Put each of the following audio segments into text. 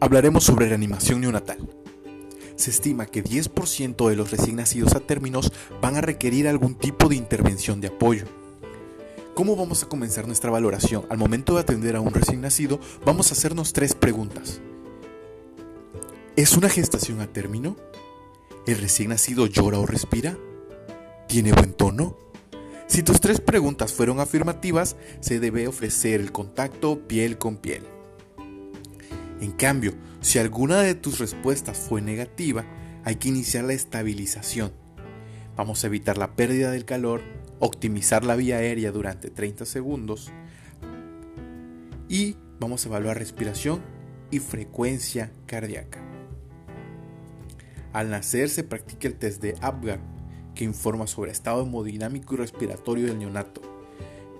hablaremos sobre reanimación neonatal. Se estima que 10% de los recién nacidos a términos van a requerir algún tipo de intervención de apoyo. ¿Cómo vamos a comenzar nuestra valoración? Al momento de atender a un recién nacido, vamos a hacernos tres preguntas. ¿Es una gestación a término? ¿El recién nacido llora o respira? ¿Tiene buen tono? Si tus tres preguntas fueron afirmativas, se debe ofrecer el contacto piel con piel. En cambio, si alguna de tus respuestas fue negativa, hay que iniciar la estabilización. Vamos a evitar la pérdida del calor, optimizar la vía aérea durante 30 segundos y vamos a evaluar respiración y frecuencia cardíaca. Al nacer se practica el test de Apgar, que informa sobre estado hemodinámico y respiratorio del neonato.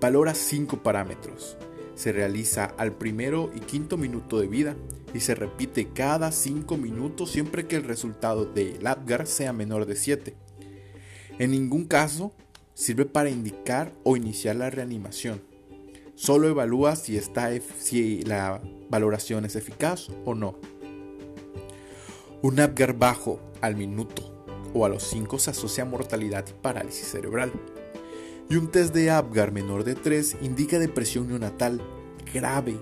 Valora cinco parámetros. Se realiza al primero y quinto minuto de vida y se repite cada 5 minutos siempre que el resultado del Apgar sea menor de 7. En ningún caso sirve para indicar o iniciar la reanimación. Solo evalúa si, está, si la valoración es eficaz o no. Un Apgar bajo al minuto o a los 5 se asocia a mortalidad y parálisis cerebral. Y un test de Apgar menor de 3 indica depresión neonatal grave.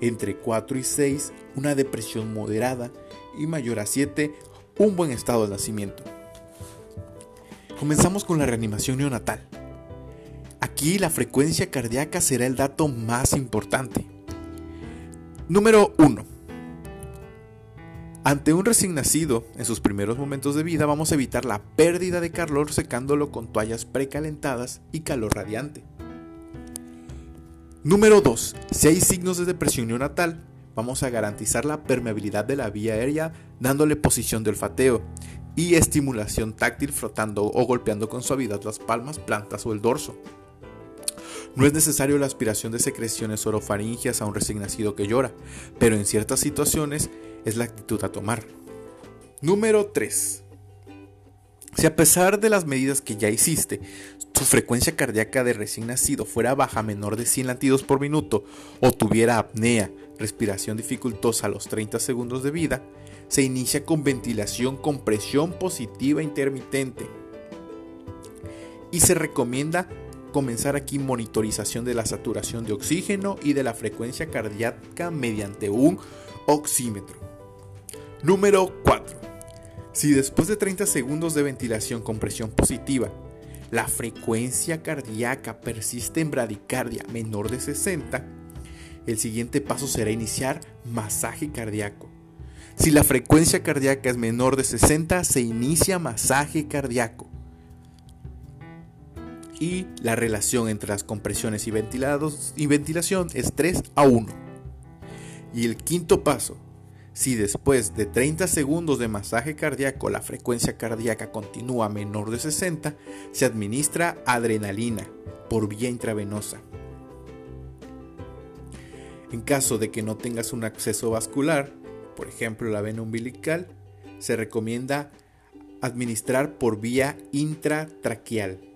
Entre 4 y 6, una depresión moderada y mayor a 7, un buen estado de nacimiento. Comenzamos con la reanimación neonatal. Aquí la frecuencia cardíaca será el dato más importante. Número 1. Ante un recién nacido, en sus primeros momentos de vida, vamos a evitar la pérdida de calor secándolo con toallas precalentadas y calor radiante. Número 2. Si hay signos de depresión neonatal, vamos a garantizar la permeabilidad de la vía aérea dándole posición de olfateo y estimulación táctil frotando o golpeando con suavidad las palmas, plantas o el dorso. No es necesario la aspiración de secreciones orofaringias a un recién nacido que llora, pero en ciertas situaciones es la actitud a tomar. Número 3. Si a pesar de las medidas que ya hiciste, su frecuencia cardíaca de recién nacido fuera baja menor de 100 latidos por minuto o tuviera apnea, respiración dificultosa a los 30 segundos de vida, se inicia con ventilación con presión positiva intermitente. Y se recomienda comenzar aquí monitorización de la saturación de oxígeno y de la frecuencia cardíaca mediante un oxímetro. Número 4. Si después de 30 segundos de ventilación con presión positiva, la frecuencia cardíaca persiste en bradicardia menor de 60, el siguiente paso será iniciar masaje cardíaco. Si la frecuencia cardíaca es menor de 60, se inicia masaje cardíaco y la relación entre las compresiones y, ventilados, y ventilación es 3 a 1. Y el quinto paso, si después de 30 segundos de masaje cardíaco la frecuencia cardíaca continúa menor de 60, se administra adrenalina por vía intravenosa. En caso de que no tengas un acceso vascular, por ejemplo la vena umbilical, se recomienda administrar por vía intratraqueal.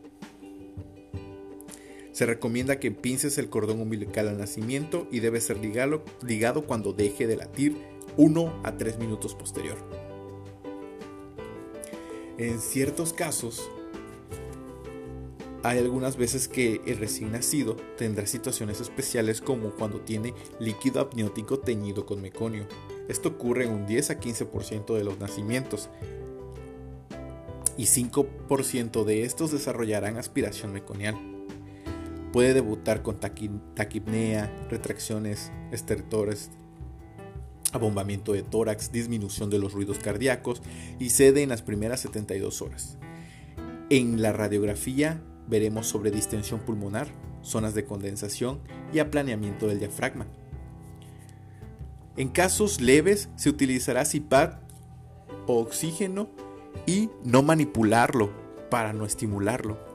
Se recomienda que pinces el cordón umbilical al nacimiento y debe ser ligado, cuando deje de latir 1 a 3 minutos posterior. En ciertos casos, hay algunas veces que el recién nacido tendrá situaciones especiales como cuando tiene líquido amniótico teñido con meconio. Esto ocurre en un 10 a 15% de los nacimientos y 5% de estos desarrollarán aspiración meconial. Puede debutar con taquipnea, retracciones, estertores, abombamiento de tórax, disminución de los ruidos cardíacos y cede en las primeras 72 horas. En la radiografía veremos sobre distensión pulmonar, zonas de condensación y aplaneamiento del diafragma. En casos leves se utilizará CIPAP o oxígeno y no manipularlo para no estimularlo.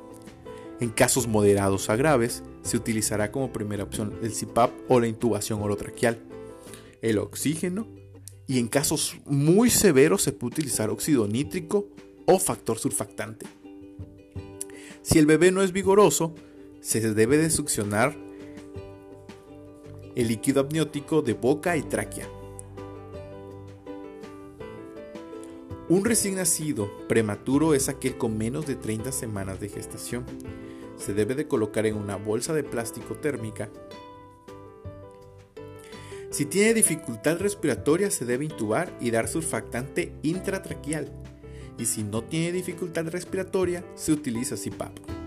En casos moderados a graves, se utilizará como primera opción el CPAP o la intubación orotraqueal, el oxígeno, y en casos muy severos se puede utilizar óxido nítrico o factor surfactante. Si el bebé no es vigoroso, se debe de succionar el líquido amniótico de boca y tráquea. Un recién nacido prematuro es aquel con menos de 30 semanas de gestación. Se debe de colocar en una bolsa de plástico térmica. Si tiene dificultad respiratoria se debe intubar y dar surfactante intratraqueal. Y si no tiene dificultad respiratoria se utiliza CPAP.